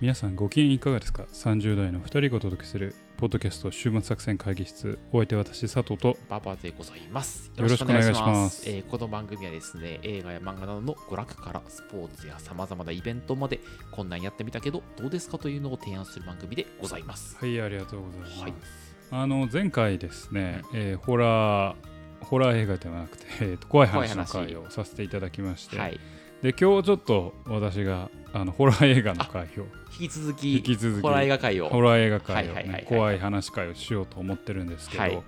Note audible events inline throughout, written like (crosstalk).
皆さんご機嫌いかがですか ?30 代の2人がお届けするポッドキャスト週末作戦会議室お相手は私佐藤とババでございます。よろしくお願いしますえーこの番組はですね、映画や漫画などの娯楽からスポーツやさまざまなイベントまで、こんなんやってみたけど、どうですかというのを提案する番組でございます。はいありがとうございます、はいあの前回ですね、えーホラーホラー映画ではなくて、えーと怖い話の回をさせていただきまして、はい。で今日ちょっと私があのホラー映画の回を。引き続き、引き続き。ホラー映画会を。怖い話会をしようと思ってるんですけど、はい。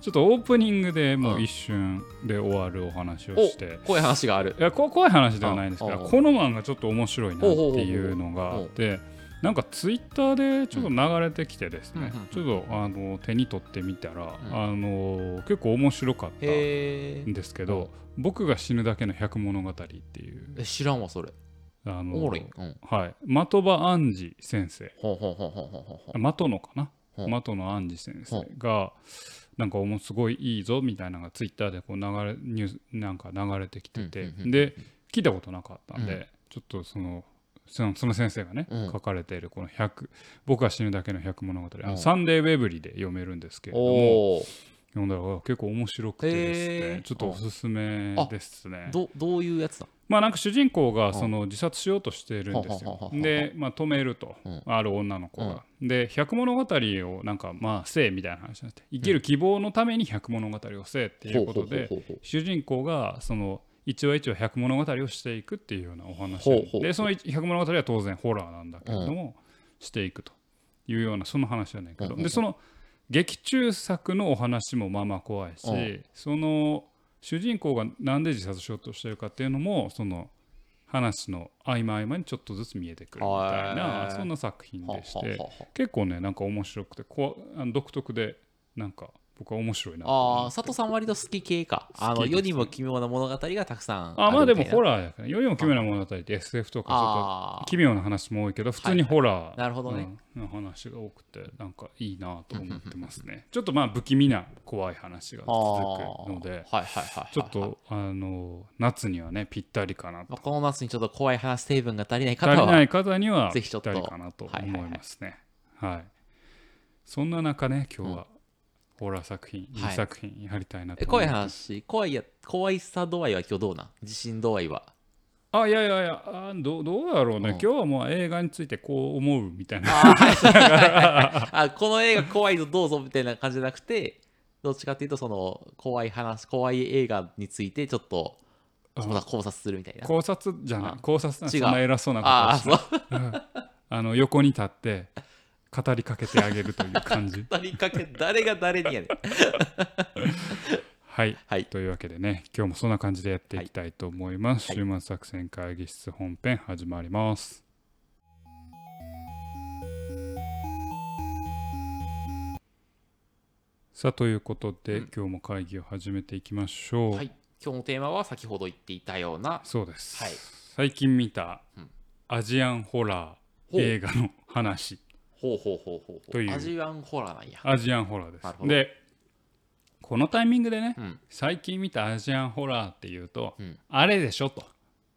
ちょっとオープニングでもううん。一瞬で終わるお話をおして、こういう話がある。いやこ怖い話ではないんですけどこの漫画ちょっと面白いなっていうのがあってなんかツイッターでちょっと流れてきてですね、ちょっとあの手に取ってみたら、うん。あの結構面白かったへんですけど「僕が死ぬだけの百物語」っていう。え。知らんわ、それ。あのおもろい。うん。はい。的場安二先生。的野かな？う。ん的野安二先生がなんかもうすごいいいぞみたいなのがツイッターでこう流れニュースなんか流れてきてて、で聞いたことなかったんで、うん。ちょっとそのそのその先生がね、うん。書かれているこの100「僕が死ぬだけの100物語」うん。サンデーウェブリで読めるんですけれども。読んだらあ結構面白くてですへー。ねちょっとおすすめですね。どどういうやつだ？まあなんか主人公がんその自殺しようとしているんですよ。で、まあ、止めると、うん。ある女の子が。で百物語をなんかまあせえみたいな話になって生きる希望のために百物語をせえっていうことで主人公がその一話一話百物語をしていくっていうようなお話でその百物語は当然ホラーなんだけれども、していくというようなその話じゃないけど、でその劇中作のお話もまあまあ怖いし、うん。その主人公がなんで自殺しようとしてるかっていうのもその話の合間合間にちょっとずつ見えてくるみたいへなーそんな作品でして結構ねなんか面白くてこ独特でなんか僕は面白いな。とああ、佐藤さん割と好き系か。あの、世にも奇妙な物語がたくさんあまあでもホララーやから。よりも奇妙な物語って SF とかちょっあと奇妙な話も多いけど普通にホラーなるほどね。うんの話が多くてなんかいいなと思ってますね。ちょっとまあ不気味な怖い話が続くのではいはいはいはい。ちょっとあの夏にはねぴったりかなと。まあ、この夏にちょっと怖い話成分が足りない方は、足りない方にはぴったりかなと思いますね。はい。そんな中ね今日はホラー作品はい。2作品やりたいなとえ怖い思います話、怖いや、怖いさ度合いは今日どうなん？自信度合いは。あいやいやいやあどうどうだろうね、うん。今日はもう映画についてこう思うみたいな。(laughs) あ、この映画怖いぞどうぞみたいな感じじゃなくて、どっちかっていうと、その、怖い話、怖い映画についてちょっと、あ考察するみたいな。考察じゃない。あ。考察なん違う。そんな偉そうなことああ、そう。うん。あの横に立って語りかけてあげるという感じ。(laughs) 二人かけ、誰が誰にやねん。(laughs) はい、はい。というわけでね今日もそんな感じでやっていきたいと思います、はい。週末作戦会議室本編始まります。さあということで、うん。今日も会議を始めていきましょう、はい。今日のテーマは先ほど言っていたような、そうです、はい。最近見たうん。アジアンホラー映画の話。ほうほうほうほうほう。という。アジアンホラーなんや。アジアンホラーです。でこのタイミングでね、うん。最近見たアジアンホラーっていうと、うん。あれでしょと。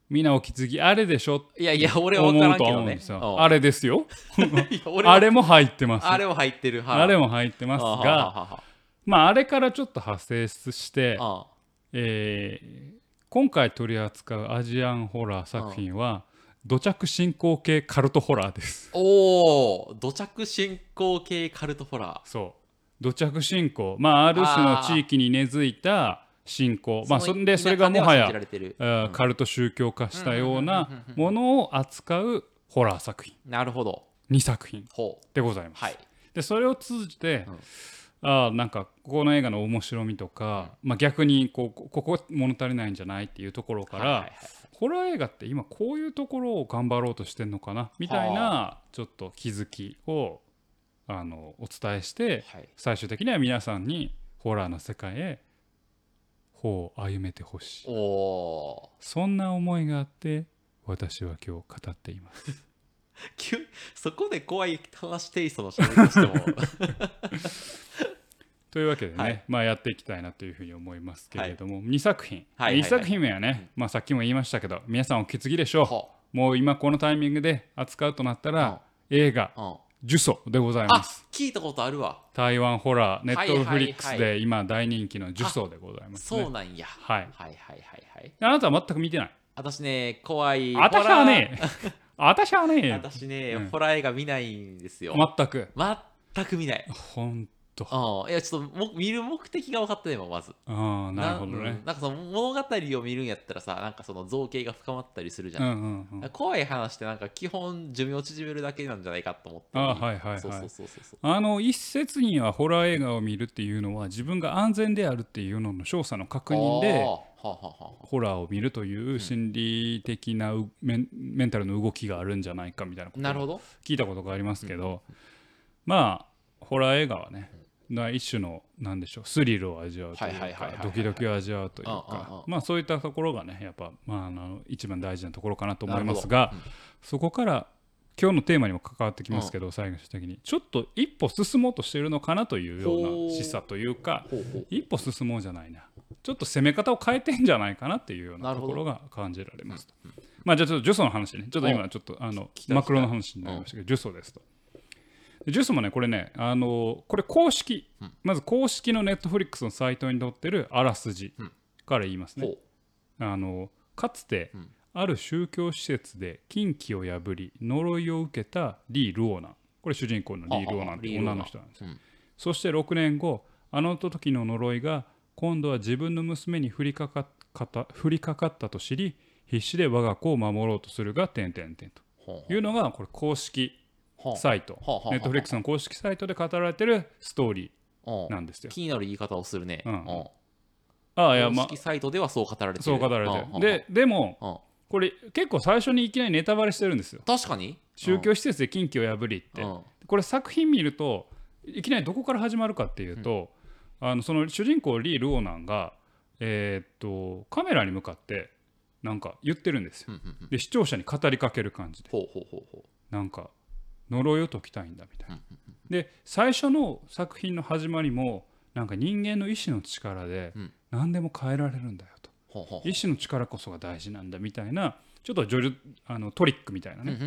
みんなお気づきあれでしょいやいや、俺は思分からうんと思うんけどね。ですよ。うん。あれですよ。(laughs) あれも入ってますあれも入ってる。はい。あれも入ってますがまああれからちょっと派生して、あえー今回取り扱うアジアンホラー作品は土着進行系カルトホラーです。おお土着進行系カルトホラー。そう。土着信仰。まあある種の地域に根付いた信仰。まあそんでそれがもはや信じられてる。あーカルト宗教化したようなうんうんうんうんものを扱うホラー作品。なるほど。2作品。でございます。はい。でそれを通じて、うん。あーなんかこの映画の面白みとか、まあ、逆にこうこここ物足りないんじゃないっていうところから、はいはいはいホラー映画って今こういうところを頑張ろうとしてんのかなみたいはなちょっと気づきをあのお伝えしてはい最終的には皆さんにホラーの世界へ歩を歩めてほしいそんな思いがあって私は今日語っています。(laughs) そこで怖い話テイストの喋りとしても。(laughs) というわけでね、はい。まあやっていきたいなというふうに思いますけれども、2作品、はいはいはい。1作品目はね、まあ、さっきも言いましたけど皆さんお気づきでしょう。ほもう今このタイミングで扱うとなったら、映画うん「呪詛」でございまあす聞いたことあるわ。台湾ホラーネットフリックスはいはいで今大人気の「呪詛」でございますね。そうなんや。はい。はいはいはいはい。あなたは全く見てない？私ね怖い。私はね。(laughs) 私はね。私ね、うん。ホラー映画見ないんですよ。全く。全く見ない。ほんと。うんいやちょっとも見る目的が分かってないもんまず。ああなるほどね。うんなんかその物語を見るんやったらさなんかその造形が深まったりするじゃ、うんんうんうん。怖い話ってなんか基本寿命を縮めるだけなんじゃないかと思ってあはいはいはい。そうそうそうそうあの一説にはホラー映画を見るっていうのは自分が安全であるっていうのの調査の確認ではあはあはあ。ホラーを見るという心理的なうメンメンタルの動きがあるんじゃないかみたいなことをなるほど。聞いたことがありますけど、まあホラー映画はね、な一種のなんでしょうスリルを味わうというかドキドキを味わうというかんまあそういったところがねやっぱ、まあ、あの一番大事なところかなと思いますなが、そこから今日のテーマにも関わってきますけど、最後的にちょっと一歩進もうとしているのかなというような示唆というか一歩進もうじゃないな。ちょっと攻め方を変えてんじゃないかなっていうようなところが感じられますと。まあじゃあちょっとジュソの話ね。ちょっと今ちょっとあのマクロの話になりましたけどジュソですと。でジュソもねこれねあのこれ公式まず公式のネットフリックスのサイトに載ってるあらすじから言いますね。ほあのかつて、ん。ある宗教施設で禁忌を破り呪いを受けたリー・ルオーナン。これ主人公のリー・ルオーナンという女の人なんですそして6年後あの時の呪いが今度は自分の娘に降りかかった降りかかったと知り必死で我が子を守ろうとするが点々点と。ほいうのがこれ公式サイト。ネットフリックスの公式サイトで語られてるストーリうんーなんですよ。気になる言い方をするね。うん。うんああいやまあ。公式サイトではそう語られてる。そう語られてうんるででもうんうんこれ結構最初にいきなりネタバレしてるんですよ。確かに。宗教施設で禁忌を破りって、うん。これ作品見るといきなりどこから始まるかっていうと、あのその主人公リー・ルオーナンが、えーっとカメラに向かってなんか言ってるんですよ。うんうんうん。で視聴者に語りかける感じで。ほうほうほうほなんか呪いを解きたいんだみたいな。で最初の作品の始まりもなんか人間の意志の力でうん。何でも変えられるんだよと。意志の力こそが大事なんだみたいなちょっとジョジョあのトリックみたいなね、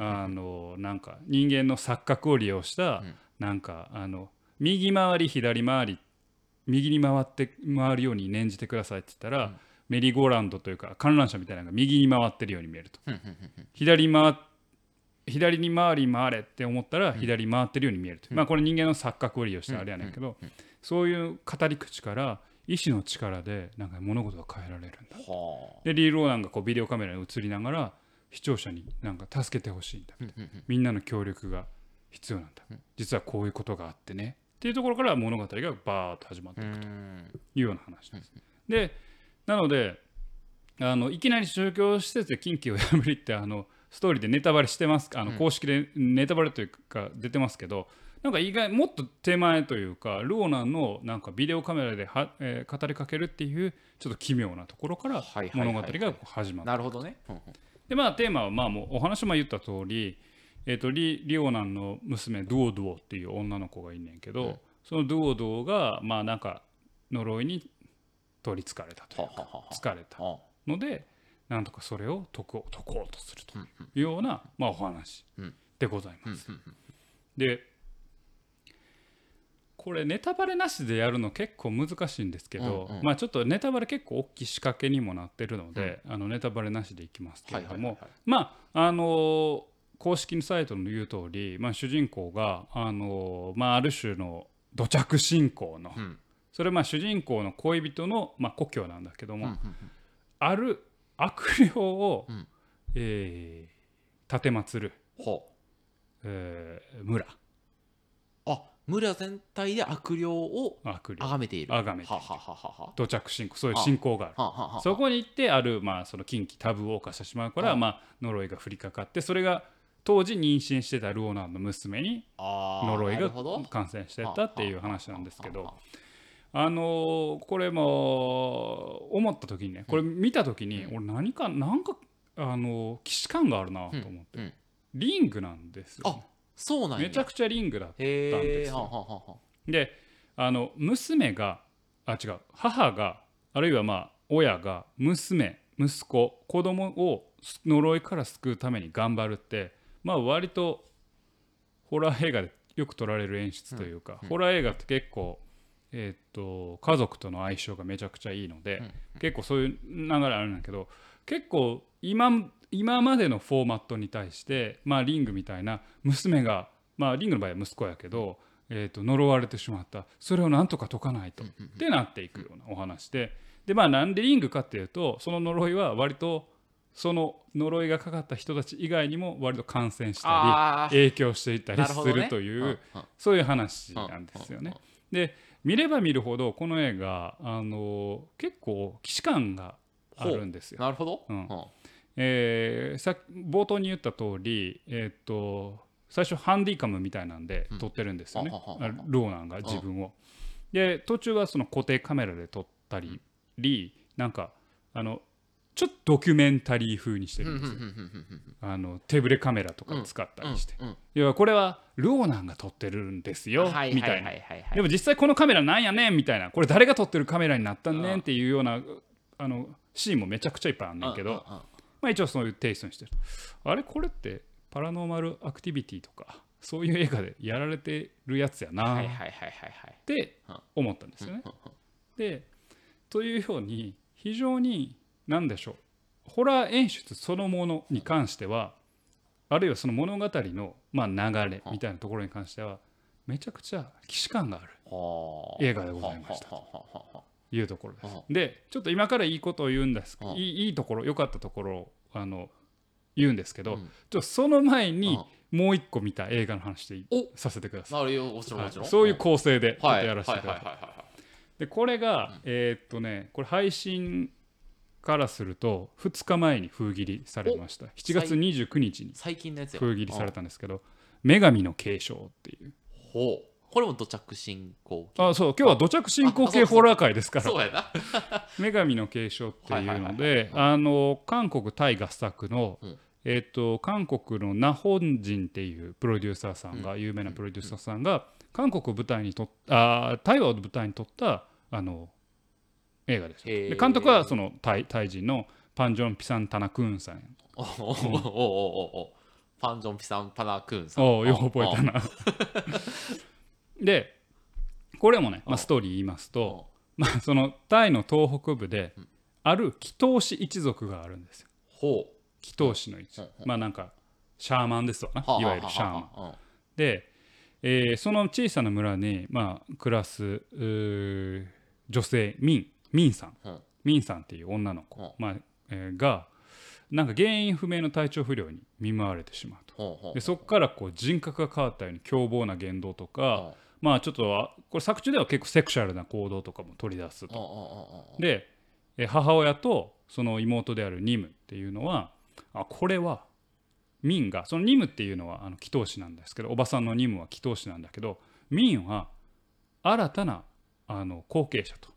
あのなんか人間の錯覚を利用した、うん。なんかあの右回り左回り右に回って回るように念じてくださいって言ったら、メリーゴーランドというか観覧車みたいなのが右に回ってるように見えると。うんうんうん左に回り回れって思ったら左に回ってるように見えると、まあこれ人間の錯覚を利用したあれやねんけど、そういう語り口から意志の力でなんか物事が変えられるんだ。はでリー・ローナンがこうビデオカメラに映りながら視聴者になんか助けてほしいんだみたいな、みんなの協力が必要なんだ、実はこういうことがあってね。っていうところから物語がバーッと始まっていくと。ん。いうような話です、でなのであのいきなり宗教施設で禁忌を破りってあのストーリーでネタバレしてますあの公式でネタバレというか出てますけど、なんか意外もっと手前というかルオナンのなんかビデオカメラでは、えー語りかけるっていうちょっと奇妙なところから物語が始まるなるほどね。うんうん。でまあテーマはまあもうお話も言った通り、えー、とリリオナンの娘ドゥオドゥオっていう女の子がいんねんけど、そのドゥオドゥオがまあなんか呪いに取りつかれたというか疲れたはのでなんとかそれを解こう解こうとするというような、まあ、お話うん。でございます。うんでこれネタバレなしでやるの結構難しいんですけど、まあちょっとネタバレ結構大きい仕掛けにもなってるので、あのネタバレなしでいきますけれども、まああのー公式サイトの言う通り、まあ、主人公が、あのーまあ、ある種の土着信仰の、うん。それはまあ主人公の恋人の、まあ、故郷なんだけども、ある悪霊を、うん。えー、立てまつる、ほえー村。うあ村全体で悪霊を悪霊。崇めている。崇めている。ははははは土着信仰そういう信仰がある。はははそこに行ってある、まあ、その禁忌タブーを犯してしまうから、うんまあ、呪いが降りかかってそれが当時妊娠してたルオナンの娘にあー呪いがなるほど。感染してったっていう話なんですけど。はははあのーこれも思った時にねこれ見た時に俺何かなんかあのー既視感があるなと思って。うん。リングなんですよ。あそうなんや。めちゃくちゃリングだったんへですよ。であの娘があ違う母があるいはまあ親が娘息子子供を呪いから救うために頑張るってまあ割とホラー映画でよく撮られる演出というか、うん。ホラー映画って結構、えーっと家族との相性がめちゃくちゃいいので、うん。結構そういう流れあるんだけど結構今今までのフォーマットに対して、まあ、リングみたいな娘が、まあ、リングの場合は息子やけど、えー、と呪われてしまった。それをなんとか解かないと、ってなっていくようなお話で。で、まあ、なんでリングかっていうとその呪いは割とその呪いがかかった人たち以外にも割と感染したあり影響していったりすなるという、そういう話なんですよね。で見れば見るほどこの映画あの結構既視感があるんですよ。なるほど、うん。うん。えーさっ冒頭に言った通り、えーっと最初ハンディカムみたいなんで撮ってるんですよね、はははは。あローナンが自分を。で途中はその固定カメラで撮ったり、なんかあのちょっとドキュメンタリー風にしてるんですよ。あの手ブレカメラとか使ったりして、要はこれはローナンが撮ってるんですよ、はいみたいな。でも実際このカメラなんやねんみたいな。これ誰が撮ってるカメラになったんねんっていうようなあのシーンもめちゃくちゃいっぱいあんねんけど、まあ、一応そういうテイストにしてる。あれこれってパラノーマルアクティビティとかそういう映画でやられてるやつやな。っはいはいはいはいはい。て思ったんですよね。でというように非常に何でしょう？ホラー演出そのものに関してはあるいはその物語のまあ流れみたいなところに関してはめちゃくちゃ既視感がある。はあ。映画でございました。というところです。うん。でちょっと今からいいことを言うんです。うん。いいいいところ良かったところをあの言うんですけど、うん。ちょっとその前にもう一個見た映画の話でさせてください。はい。そういう構成でやらせてください。でこれが、えーっとねこれ配信からすると2日前に封切りされました。7月29日に最近のやつよ。封切りされたんですけど「女神の継承」っていう。ほう。これも土着進行あそう今日は土着進行系ホラー界ですから。そうやな「(laughs) 女神の継承」っていうのであの韓国タイ合作の、うん。えーっと韓国のナホンジンっていうプロデューサーさんが、有名なプロデューサーさんが韓国を舞台にとっあ台湾を舞台に撮ったあの映画ですよ。へー。で監督はそのタイタイ人のパンジョン・ピサン・タナクーンさん。おおおおおおパンジョンピサンパナクーンさん。おおよく覚えたな。(laughs) でこれもね、まあ、うんストーリー言いますとお、まあ、そのタイの東北部である祈祷師一族があるんですよ。ほ祈祷師の一うん族まあなんかシャーマンですわな。いわゆるシャーマン。で、えーその小さな村に、まあ、暮らす女性ミンミンさん。うん。ミンさんっていう女の子、うん。まあえーがなんか原因不明の体調不良に見舞われてしまうと。でそこからこう人格が変わったように凶暴な言動とか、まあちょっとはこれ作中では結構セクシャルな行動とかも取り出すと。でえー母親とその妹であるニムっていうのはあこれはミンがそのニムっていうのはあの祈祷師なんですけどおばさんのニムは祈祷師なんだけどミンは新たなあの後継者と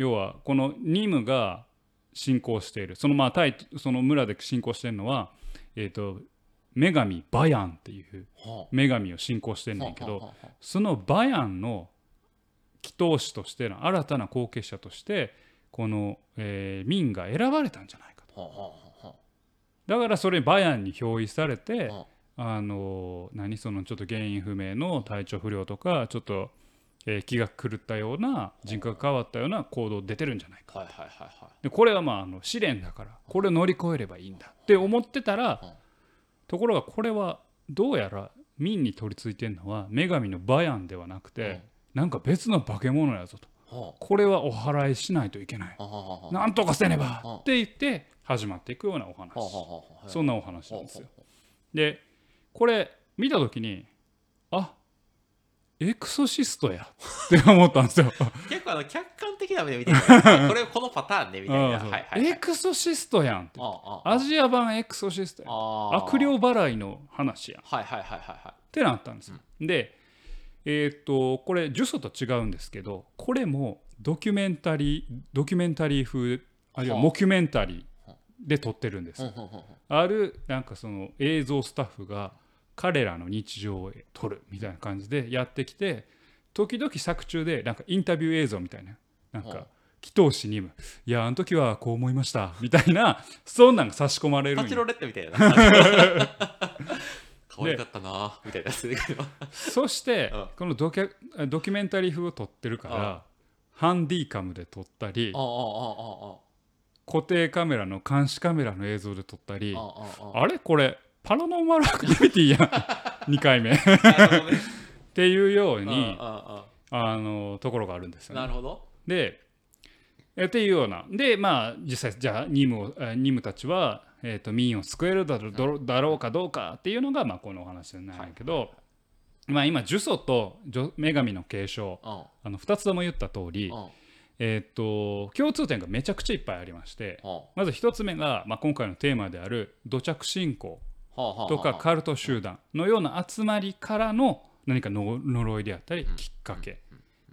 要はこのニムが信仰している。そのまあタイその村で信仰しているのは、えー、と女神バヤンっていうは女神を信仰してんあねんけどそのバヤンの祈祷師としての新たな後継者としてこの、えーミンが選ばれたんじゃないかと。だからそれバヤンに憑依されてあ。の何？そのちょっと原因不明の体調不良とかちょっと、えー気が狂ったような人格が変わったような行動出てるんじゃないか。あはいはいはいはい。でこれはまああの試練だからこれを乗り越えればいいんだ。って思ってたらうん。ところがこれはどうやらミンに取り付いてるのは女神のバヤンではなくてなんか別の化け物やぞと。はこれはお祓いしないといけない。なんとかせねばうん。って言って始まっていくようなお話。そんなお話なんですよ。はでこれ見た時にあエクソシストや。って思ったんですよ。結構あの客観的な目で見てる。あ (laughs) これこのパターンねみたいな。はいはいはい。エクソシストやんって。アジア版エクソシストや悪霊払いの話やん。っはいはいはいはいはい。てなったんですよ、でえーっとこれ呪詛と違うんですけどこれもドキュメンタリードキュメンタリー風あるいははあ。モキュメンタリーで撮ってるんです、うんうんうんうん。あるなんかその映像スタッフが彼らの日常を撮るみたいな感じでやってきて時々作中でなんかインタビュー映像みたいななんはあか祈祷師にも「いやあの時はこう思いました」みたいな (laughs) そんなんが差し込まれるんよ。パチロレッテみたいな。か (laughs) 可愛かったなみたいなやつでそしてうん。このドキャドキュメンタリー風を撮ってるからハンディカムで撮ったりあああああ固定カメラの監視カメラの映像で撮ったりあああああ。あれ？これパラノーマルアクティビティやん。(laughs) 2回目。っていうよううんにああ。のところがあるんですあよね。なるほど。でえっていうような。でまあ実際じゃあ任務をえ任務たちは、えー、と民を救えるだろど。だろうかどうかっていうのが、まあ、このお話なんやけど、まあ、今呪詛と女女神の継承うんあの2つとも言った通り、うんえー、と共通点がめちゃくちゃいっぱいありましてうんまず1つ目が、まあ、今回のテーマである土着信仰とかはあカルト集団のような集まりからの何かの呪いであったりうん。きっかけ、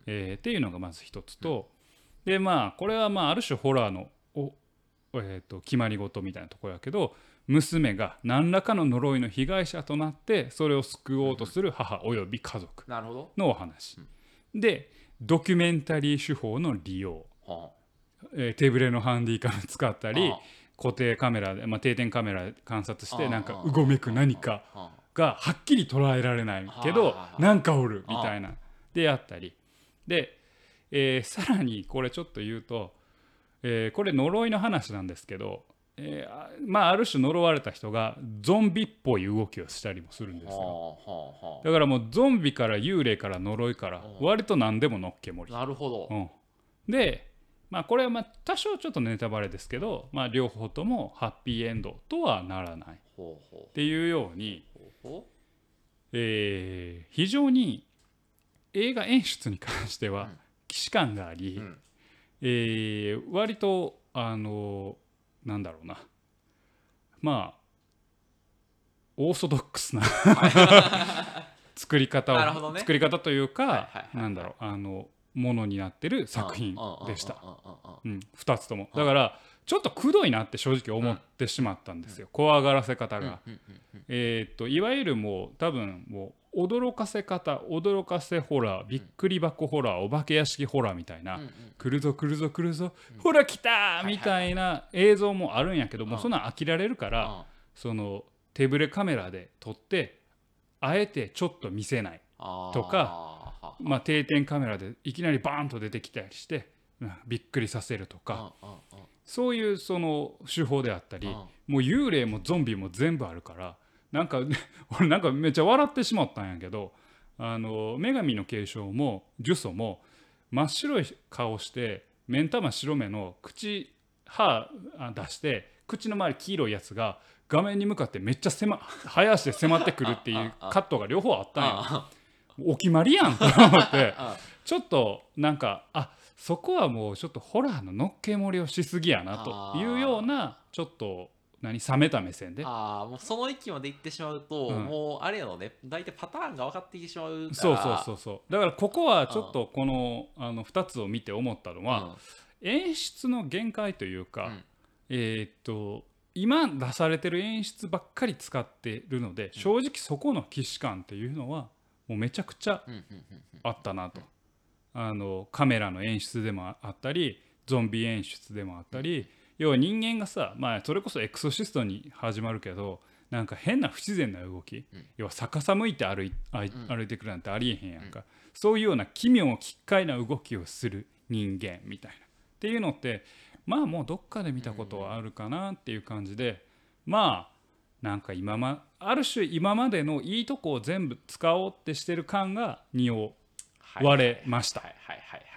えーっていうのがまず一つとでまあこれはまあある種ホラーのお、えー、と決まり事みたいなところやけど娘が何らかの呪いの被害者となってそれを救おうとする母および家族のお話。でドキュメンタリー手法の利用、はえー手ぶれのハンディカム使ったりあ固定カメラで、まあ、定点カメラで観察してあなんかうごめく何かがはっきり捉えられないけどなんかおるみたいな。であったり。で、えーさらにこれちょっと言うと、えーこれ呪いの話なんですけど、えーあまあある種呪われた人がゾンビっぽい動きをしたりもするんですよ。だからもうゾンビから幽霊から呪いからうん。割と何でものっけ盛り。あなるほど。うん、でまあこれはまあ多少ちょっとネタバレですけど、まあ、両方ともハッピーエンドとはならない。っていうように、えー非常に映画演出に関してはうん。既視感があり、ううん。えー割とあのなんだろうな。まあオーソドックスな (laughs) 作り方を作り方というか、なんだろうあのものになってる作品でした。うん、2つともだからちょっとくどいなって正直思ってしまったんですよ、怖がらせ方が、うんうんうんえっといわゆるもう多分もう驚かせ方驚かせホラーびっくり箱ホラーお化け屋敷ホラーみたいな、来るぞ来るぞ来るぞ、ほら来たーみたいな映像もあるんやけども、うそんなん飽きられるから、その手ぶれカメラで撮ってあえてちょっと見せないとかまあ、定点カメラでいきなりバーンと出てきたりして、うんびっくりさせるとか、そういうその手法であったり、うんもう幽霊もゾンビも全部あるからなんか (laughs) 俺なんかめっちゃ笑ってしまったんやけどあの女神の継承も呪詛も真っ白い顔して目ん玉白目の口歯あ出して口の周り黄色いやつが画面に向かってめっちゃ迫早足で迫ってくるっていうカットが両方あったんよ。あお決まりやんと思って (laughs) あちょっとなんかあそこはもうちょっとホラーののっけ盛りをしすぎやなというようなちょっと何冷めた目線で。あーもうその域まで行ってしまうと、うんもうあれやのね。大体パターンが分かってきてしまうから。そうそうそうそう。だからここはちょっとこのあの2つを見て思ったのは、うん。演出の限界というか、うん。えーっと今出されてる演出ばっかり使ってるので正直そこの既視感っていうのはもうめちゃくちゃあったなと、あのカメラの演出でもあったりゾンビ演出でもあったり、要は人間がさ、まあ、それこそエクソシストに始まるけどなんか変な不自然な動き、うん。要は逆さ向いて歩い歩いてくるなんてありえへんやんか、そういうような奇妙奇怪な動きをする人間みたいな。っていうのってまあもうどっかで見たことはあるかなっていう感じで、まあなんか今まある種今までのいいとこを全部使おうってしてる感が匂はいわれました、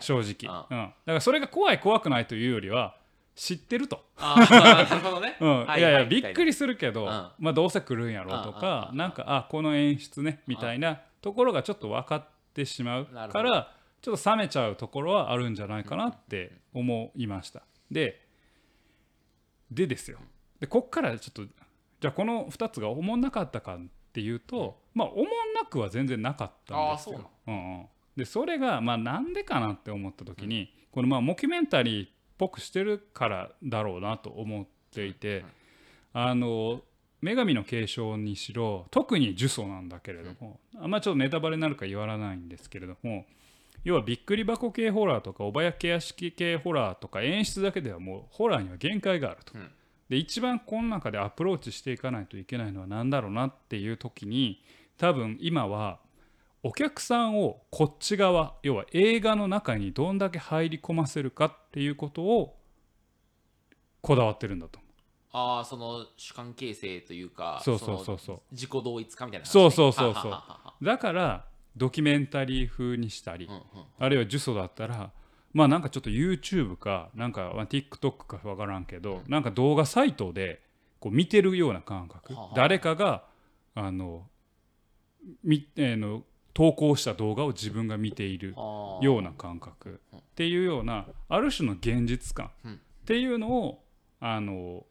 正直、あうん、だからそれが怖い怖くないというよりは知ってると、あーなるほどね、うん。はいやいやはいびっくりするけど、うん。まあ、どうせ来るんやろうとかうんなんかあこの演出ねみたいなところがちょっと分かってしまうからちょっと冷めちゃうところはあるんじゃないかなって思いました。ででですよ。でこっからちょっとじゃあこの2つがおもんなかったかっていうと、まあおもんなくは全然なかったんですよ。う。んうん、でそれがまあなんでかなって思った時に、このまあモキュメンタリーっぽくしてるからだろうなと思っていて、あの女神の継承にしろ特に呪詛なんだけれども、あんまちょっとネタバレになるか言わないんですけれども要はびっくり箱系ホラーとかお化け屋敷系ホラーとか演出だけではもうホラーには限界があると。うんで一番この中でアプローチしていかないといけないのは何だろうなっていう時に多分今はお客さんをこっち側要は映画の中にどんだけ入り込ませるかっていうことをこだわってるんだと。思ああその主観形成というかそうそうそうそう。の自己同一化みたいな話ね、そうそうそうそう。だからドキュメンタリー風にしたり、うんうん。あるいは呪詛だったらまあなんかちょっと YouTube かなんかまあ TikTok か分からんけど、なんか動画サイトでこう見てるような感覚、誰かがあのみ、えーの投稿した動画を自分が見ているような感覚。っていうようなある種の現実感。うん。っていうのをあの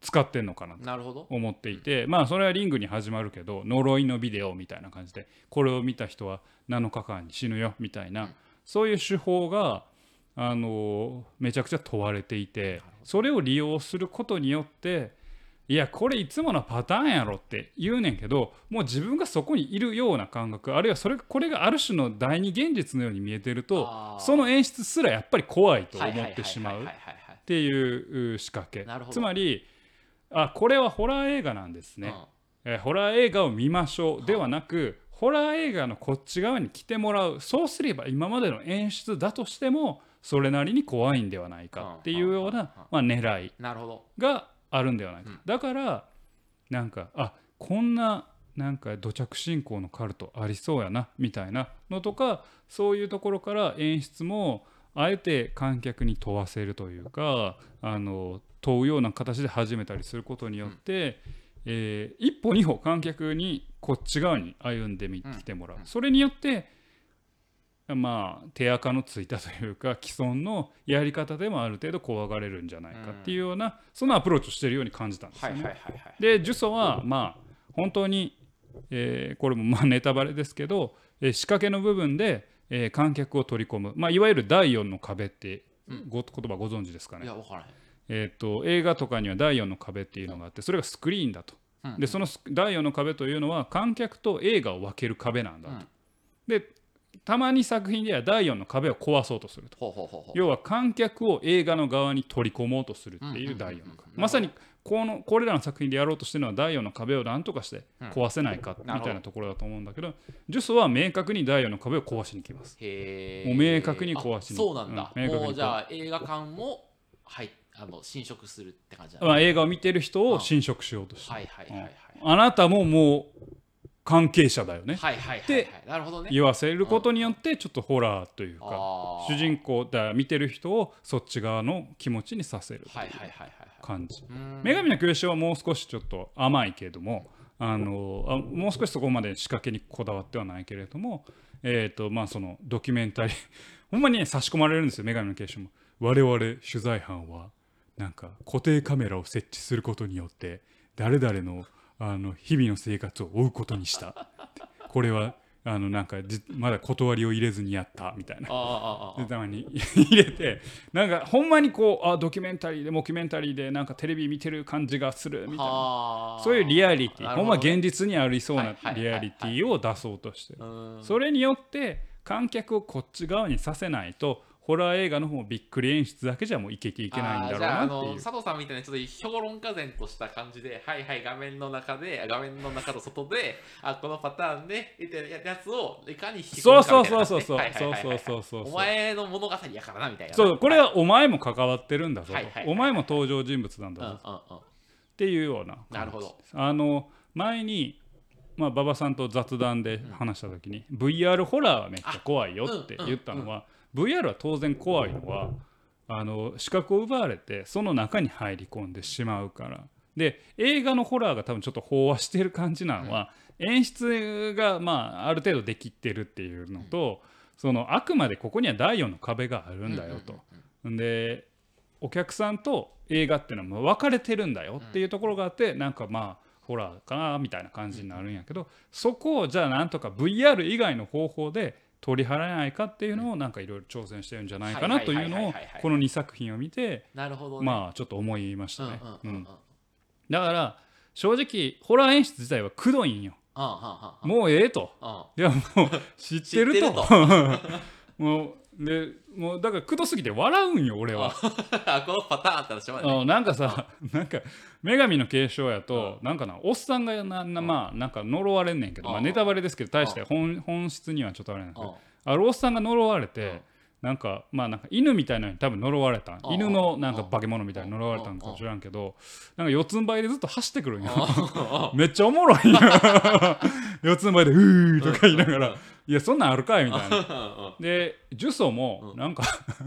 使ってんのかなと思っていてまあそれはリングに始まるけど呪いのビデオみたいな感じでこれを見た人は7日間に死ぬよみたいなそういう手法があのめちゃくちゃ問われていてそれを利用することによっていやこれいつものパターンやろって言うねんけどもう自分がそこにいるような感覚あるいはそれこれがある種の第二現実のように見えてるとその演出すらやっぱり怖いと思ってしまうっていうう仕掛け。つまりあこれはホラー映画なんですね、えーホラー映画を見ましょうではなくホラー映画のこっち側に来てもらうそうすれば今までの演出だとしてもそれなりに怖いんではないかっていうような、まあ、狙いがあるんではないか、うん。だからなんかあこんななんか土着信仰のカルトありそうやなみたいなのとかそういうところから演出もあえて観客に問わせるというかあの問うような形で始めたりすることによって、えー一歩二歩観客にこっち側に歩んでみてもらう、うん。それによってまあ手垢のついたというか既存のやり方でもある程度怖がれるんじゃないかっていうような、そのアプローチをしてるように感じたんですはいよね。で呪詛はまあ本当に、えーこれもまあネタバレですけど、えー仕掛けの部分で、えー観客を取り込む、まあ、いわゆる第4の壁ってうん。ご言葉ご存知ですかね、えー、と映画とかには第4の壁っていうのがあってそれがスクリーンだと、うんでそのス第4の壁というのは観客と映画を分ける壁なんだと、うん。でたまに作品では第4の壁を壊そうとすると。要は観客を映画の側に取り込もうとするっていう第4の壁。まさにこのこれらの作品でやろうとしてるのは第4の壁を何とかして壊せないかみたいなところだと思うんだけどジュソは明確に第4の壁を壊しに来ます。もう明確に壊しにあそうなんだ、うんもうじゃあ映画館もはいあの侵食するって感じまあ、映画を見てる人を侵食しようとしてはいはいはいはいあなたももう関係者だよね。はいはいはいはい。でなるほどね。言わせることによってちょっとホラーというかあー。主人公だ見てる人をそっち側の気持ちにさせるはいはいはいはいはい。感じ。うーん。女神の教師はもう少しちょっと甘いけれどもあのあもう少しそこまで仕掛けにこだわってはないけれどもえっ、とまあそのドキュメンタリー (laughs) ほんまに、ね、差し込まれるんですよ女神の教師も。我々取材班はなんか固定カメラを設置することによって誰々のあの日々の生活を追うことにした。(laughs) これはあのなんかじまだ断りを入れずにやったみたいな。でたまに (laughs) 入れてなんかほんまにこうあドキュメンタリーでモキュメンタリーでなんかテレビ見てる感じがするみたいな。はあ。そういうリアリティ、ほんま現実にありそうはなリアリティを出そうとしてそれによって観客をこっち側にさせないとホラー映画の方もびっくり演出だけじゃもういけていけないんだろうなっていう。佐藤さんみたいなちょっと評論家然とした感じではいはい画面の中で画面の中と外であこのパターンでみたいなやつをいかに引き込むかみたいなそうそうそうそうはいはいはいはいそうそうお前の物語やからなみたいなそうこれはお前も関わってるんだぞと。はいはいはいお前も登場人物なんうんうんだぞうん。っていうようななるほど。あの前にまあ馬場さんと雑談で話した時に、VR ホラーはめっちゃ怖いよって言ったのは、VR は当然怖いのはあの視覚を奪われてその中に入り込んでしまうから。で映画のホラーが多分ちょっと飽和してる感じなのは、演出がまあある程度できてるっていうのと、そのあくまでここには第4の壁があるんだよと。でお客さんと映画っていうのはもう分かれてるんだよっていうところがあって、なんかまあホラーかなみたいな感じになるんやけど、そこをじゃあなんとか VR 以外の方法で取り払えないかっていうのをなんかいろいろ挑戦してるんじゃないかなというのをこの2作品を見てなるほどね。まあちょっと思いましたね。うんだから正直ホラー演出自体はくどいんよ。もうええと。うんいやもう知ってると。(laughs) もうでもうだからくどすぎて笑うんよ俺は。あ (laughs) このパターンって話もあるねあなんかさ (laughs) なんか女神の継承やと、なんかなおっさんがななまあなんか呪われんねんけど、まあ、うん。ネタバレですけど大して本本質にはちょっとあれなんですけうん。どあるおっさんが呪われて、うん。なんかまあなんか犬みたいなのに多分呪われた犬のなんか化け物みたいに呪われたんか知らんけどなんか四つん這いでずっと走ってくるんよ。めっちゃおもろい (laughs) 四つん這いで「うー」とか言いながら「いやそんなんあるかい」みたいな。(laughs) で呪詛もなんか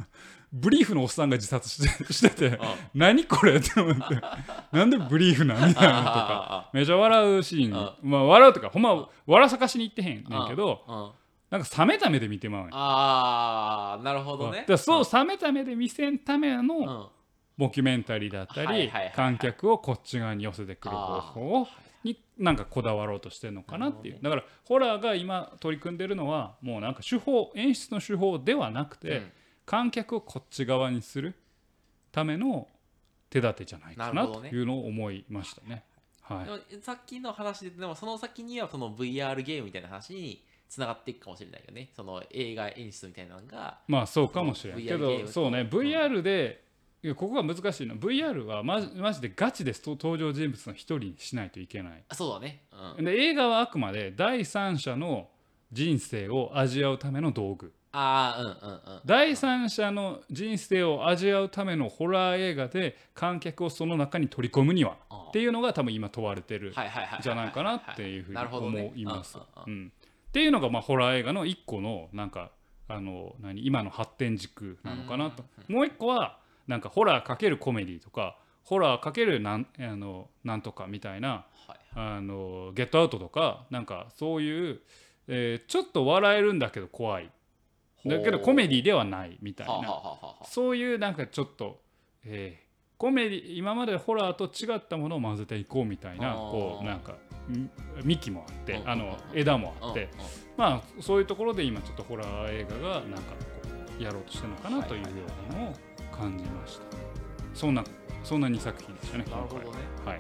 (laughs) ブリーフのおっさんが自殺してしてて何これって思って (laughs) なんでブリーフなんみたいなのとかめちゃ笑うシーン。まあ笑うとかほんま笑さかしに行ってへんねんけどなんか冷めた目で見てまうああなるほどね。そう冷めた目で見せんためうのん。ドキュメンタリーだったり観客をこっち側に寄せてくる方法をになんかこだわろうとしてるのかなっていう。だからホラーが今取り組んでるのはもうなんか手法演出の手法ではなくて、うん。観客をこっち側にするための手立てじゃないかなというのを思いましたね。はい。さっきの話ででもその先にはその VR ゲームみたいな話につながっていくかもしれないよね。その映画演出みたいなのがまあそうかもしれんけ VR ゲーどそうね。うん VR でいやここが難しいの VR はマジマジでガチでと登場人物の一人にしないといけない。あそうだね。うん。で映画はあくまで第三者の人生を味わうための道具。ああうんうんうん。第三者の人生を味わうためのホラー映画で観客をその中に取り込むにはっていうのが多分今問われてるじゃないかなっていうふうに思います。っていうのがまあホラー映画の一個のなんかあの何今の発展軸なのかなと。もう一個はなんかホラーかけるコメディとかホラーかけるなんあのなんとかみたいなはい。あのゲットアウトとかなんかそういう、えーちょっと笑えるんだけど怖い。だけどコメディではないみたいな。そういうなんかちょっと、えーコメディ今までホラーと違ったものを混ぜていこうみたいなこうなんかん幹もあってうん。あの枝もあって。まあそういうところで今ちょっとホラー映画がなんかこうやろうとしてるのかなというようなのを感じました。そんなそんな2作品でしたねなるほどね。は。い。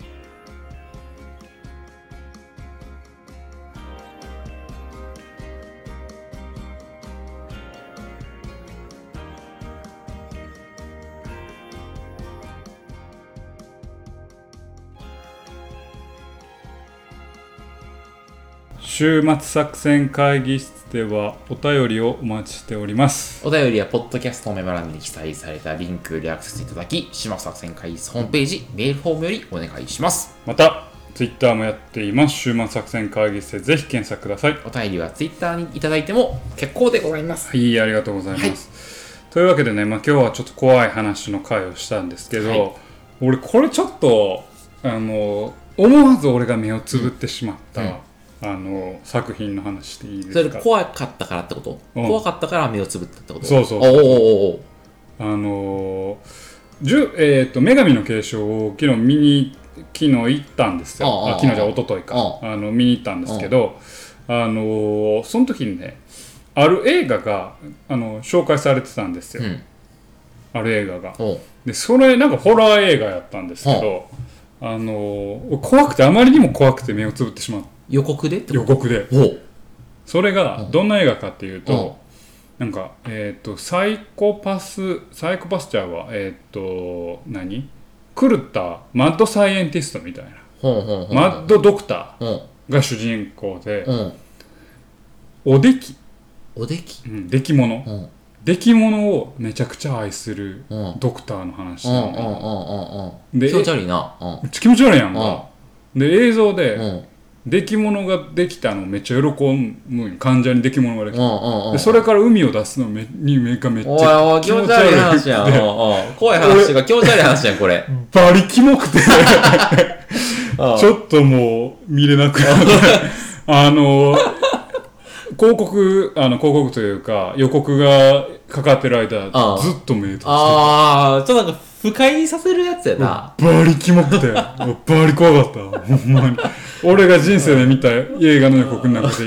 週末作戦会議室ではお便りをお待ちしております。お便りは、ポッドキャストのメモ欄に記載されたリンクでアクセスいただき、島作戦会議室ホームページ、メールフォームよりお願いします。またツイッターもやっています。週末作戦会議室でぜひ検索ください。お便りは Twitter にいただいても結構でございます。はいありがとうございます、というわけでね、まあ、今日はちょっと怖い話の回をしたんですけど、はい。俺これちょっとあの思わず俺が目をつぶってしまった、うんあの作品の話していいでそれすか怖かったからってこと、うん。怖かったから目をつぶったってこと？そうそうおーおーおーおーあのじゅえー、と女神の継承を昨日見に昨日行ったんですよ。あああ昨日じゃ一昨日か。ああ。の見に行ったんですけどあのその時にねある映画があの紹介されてたんですよ、うん。ある映画が。おう。でそれなんかホラー映画やったんですけどあ。の怖くてあまりにも怖くて目をつぶってしまった予告で？って予告でおうそれがうんどんな映画かっていううんとなんかえっ、とサイコパスサイコパスちゃうわえっ、と何？狂ったマッドサイエンティストみたいな。マッドドクタうん。ーが主人公でうん。おでき、おでき？うん、出来物うん。出来物をめちゃくちゃ愛するうん。ドクターの話うんうんうんなのようんうん。で気持ち悪いな。うん。気持ち悪いやんかで映像で、うん。出来物ができたのめっちゃ喜むん患者に出来物ができた、うんうんうん。でそれから海を出すのめに目がめっちゃ気持ち悪い話やん。怖い話が気持ち悪い話やん、これ。バリキモくて。(laughs) うん。ちょっともう見れなくなって (laughs) あの広告あの広告というか予告がかかってる間ああずっと目閉じてあー、ちょっとなんか不快にさせるやつやな。バリキモくてバリ怖かった (laughs) ほんまに。俺が人生で見た映画の予告の中で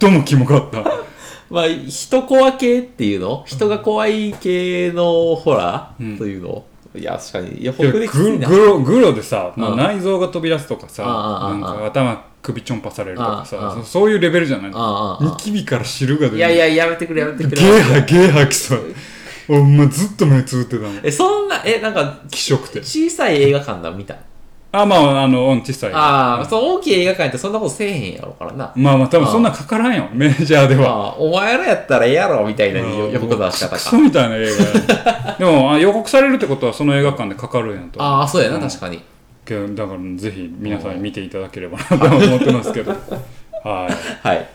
最もキモかった。(laughs) まあ、人怖系っていうの？人が怖い系のホラうん。ーというの？いや確かに。いやいや北できついな。ググログロでさ、まあうん内臓が飛び出すとかさなんか頭首ちょんぱされるとかさそそういうレベルじゃない。ああああ。ニキビから汁が出る。いやいややめてくれやめてくれ。ゲー吐ゲー吐きそうお前ずっと目つぶってたもんえそんなえなんか気色て。小さい映画館だ見た？あまああのうん小さい。ああその大きい映画館ってそんなことせえへんやろからな。まあまあ多分そんなかからんよ。メジャーでは。ああお前らやったらええやろみたいな予予告の出し方クソかみたいな映画やでもあ予告されるってことはその映画館でかかるんやと。ああそうやなうん。確かに。けどだからぜひ皆さんに見ていただければなと思ってますけど。(laughs) はい。はい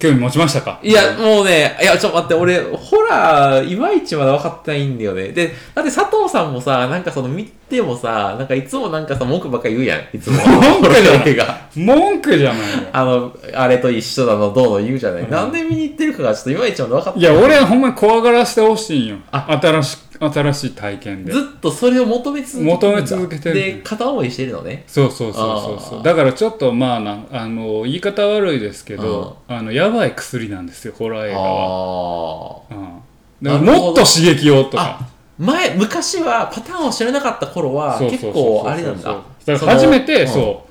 興味持ちましたか？いや、もうね、いや、ちょっと待って、俺、ホラー、いまいちまだ分かってないんだよね。で、だって佐藤さんもさ、なんかその見てもさ、なんかいつもなんかさ、文句ばっかり言うやん、いつも。文句じゃない。文句じゃない。よあの、あれと一緒だの、どうの言うじゃない。なんで見に行ってるかがちょっといまいちまだ分かってい。や俺はほんまに怖がらせてほしいんよ。あ。新し新しい体験で。ずっとそれを求め続けてる求め続けてる。で、片思いしてるのね。そうそうそうそうそう。だからちょっとまあなあの言い方悪いですけどあのやばい薬なんですよホラー映画は、あうん、もっと刺激をとか。あ。前、昔はパターンを知らなかった頃は、結構あれなんだ。だから初めてそう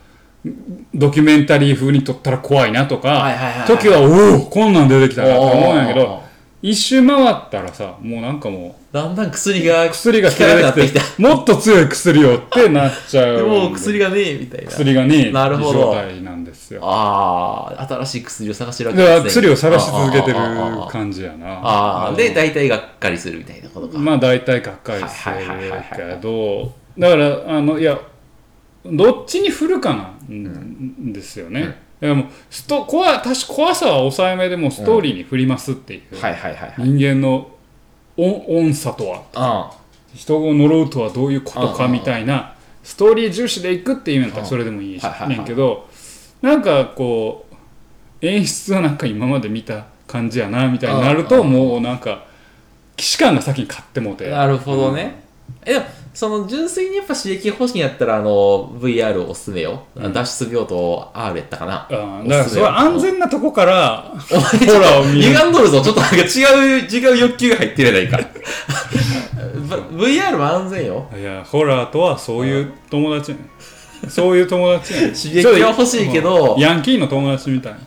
ドキュメンタリー風に撮ったら怖いなとか、時はおおこんなん出てきたなと思うんやけど一周回ったらさもうなんかもだんだん薬がう薬が効かなくなってきた。(laughs) もっと強い薬をってなっちゃうでもう薬がねえみたいな。薬がねなるほど状態なんですよああ、新しい薬を探してるわけですね。薬を探し続けてる感じやなああ、うんで、大体がっかりするみたいなことか。まあ大体がっかりするけどだからあのいやどっちに振るかなんですよね、だからもうスト怖確か怖さは抑えめでもストーリーに振りますっていう、はいはいはいはい。人間の音音差とは。あ人を呪うとはどういうことかうんみたいなストーリー重視でいくっていうんやったらうんそれでもいいしねんけどなんかこう演出はなんか今まで見た感じやなみたいになるとうんもうなんか既視感が先に勝ってもうて。なるほどね。え、でも、その純粋にやっぱ刺激欲しいんやったら、あの、VR おすすめよ。うん脱出病棟 R やったかな。うんだからそれは安全なとこからお前ちょっホラーをと見る歪んどるぞ。ちょっとなんか違う、違う欲求が入ってるやないか。(laughs) VR も安全よ。いやホラーとはそういう友達やねんそういう友達やねん (laughs) 刺激は欲しいけどうんヤンキーの友達みたいな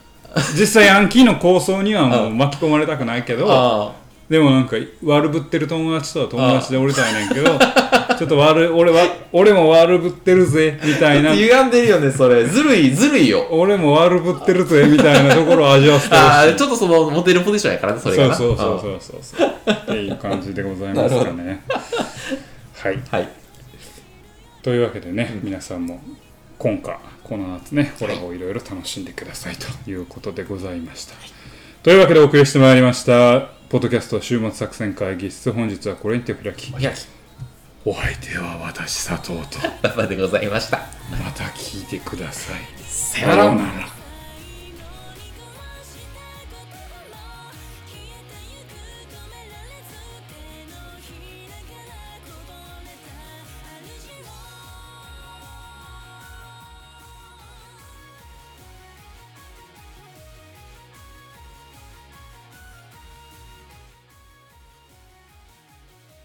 実際ヤンキーの構想にはもう巻き込まれたくないけどあでもなんか悪ぶってる友達とは友達でおりたいねんけど (laughs) ちょっと悪い俺は俺も悪ぶってるぜみたいなあ。歪んでるよね、それ。ずるい、ずるいよ。俺も悪ぶってるぜみたいなところを味わわせてほしい (laughs) ああ、ちょっとその、モテるポジションやからね、それがな。そうそうそうそうそうそうっていう感じでございますかねはいうんはい。というわけでね、皆さんも今夏この夏ねホラーをいろいろ楽しんでくださいということでございました、というわけでお送りしてまいりましたポッドキャスト週末作戦会議室本日はこれにて開きお開き。お相手は私佐藤とラファでございました。また聞いてくださいさよなら。ら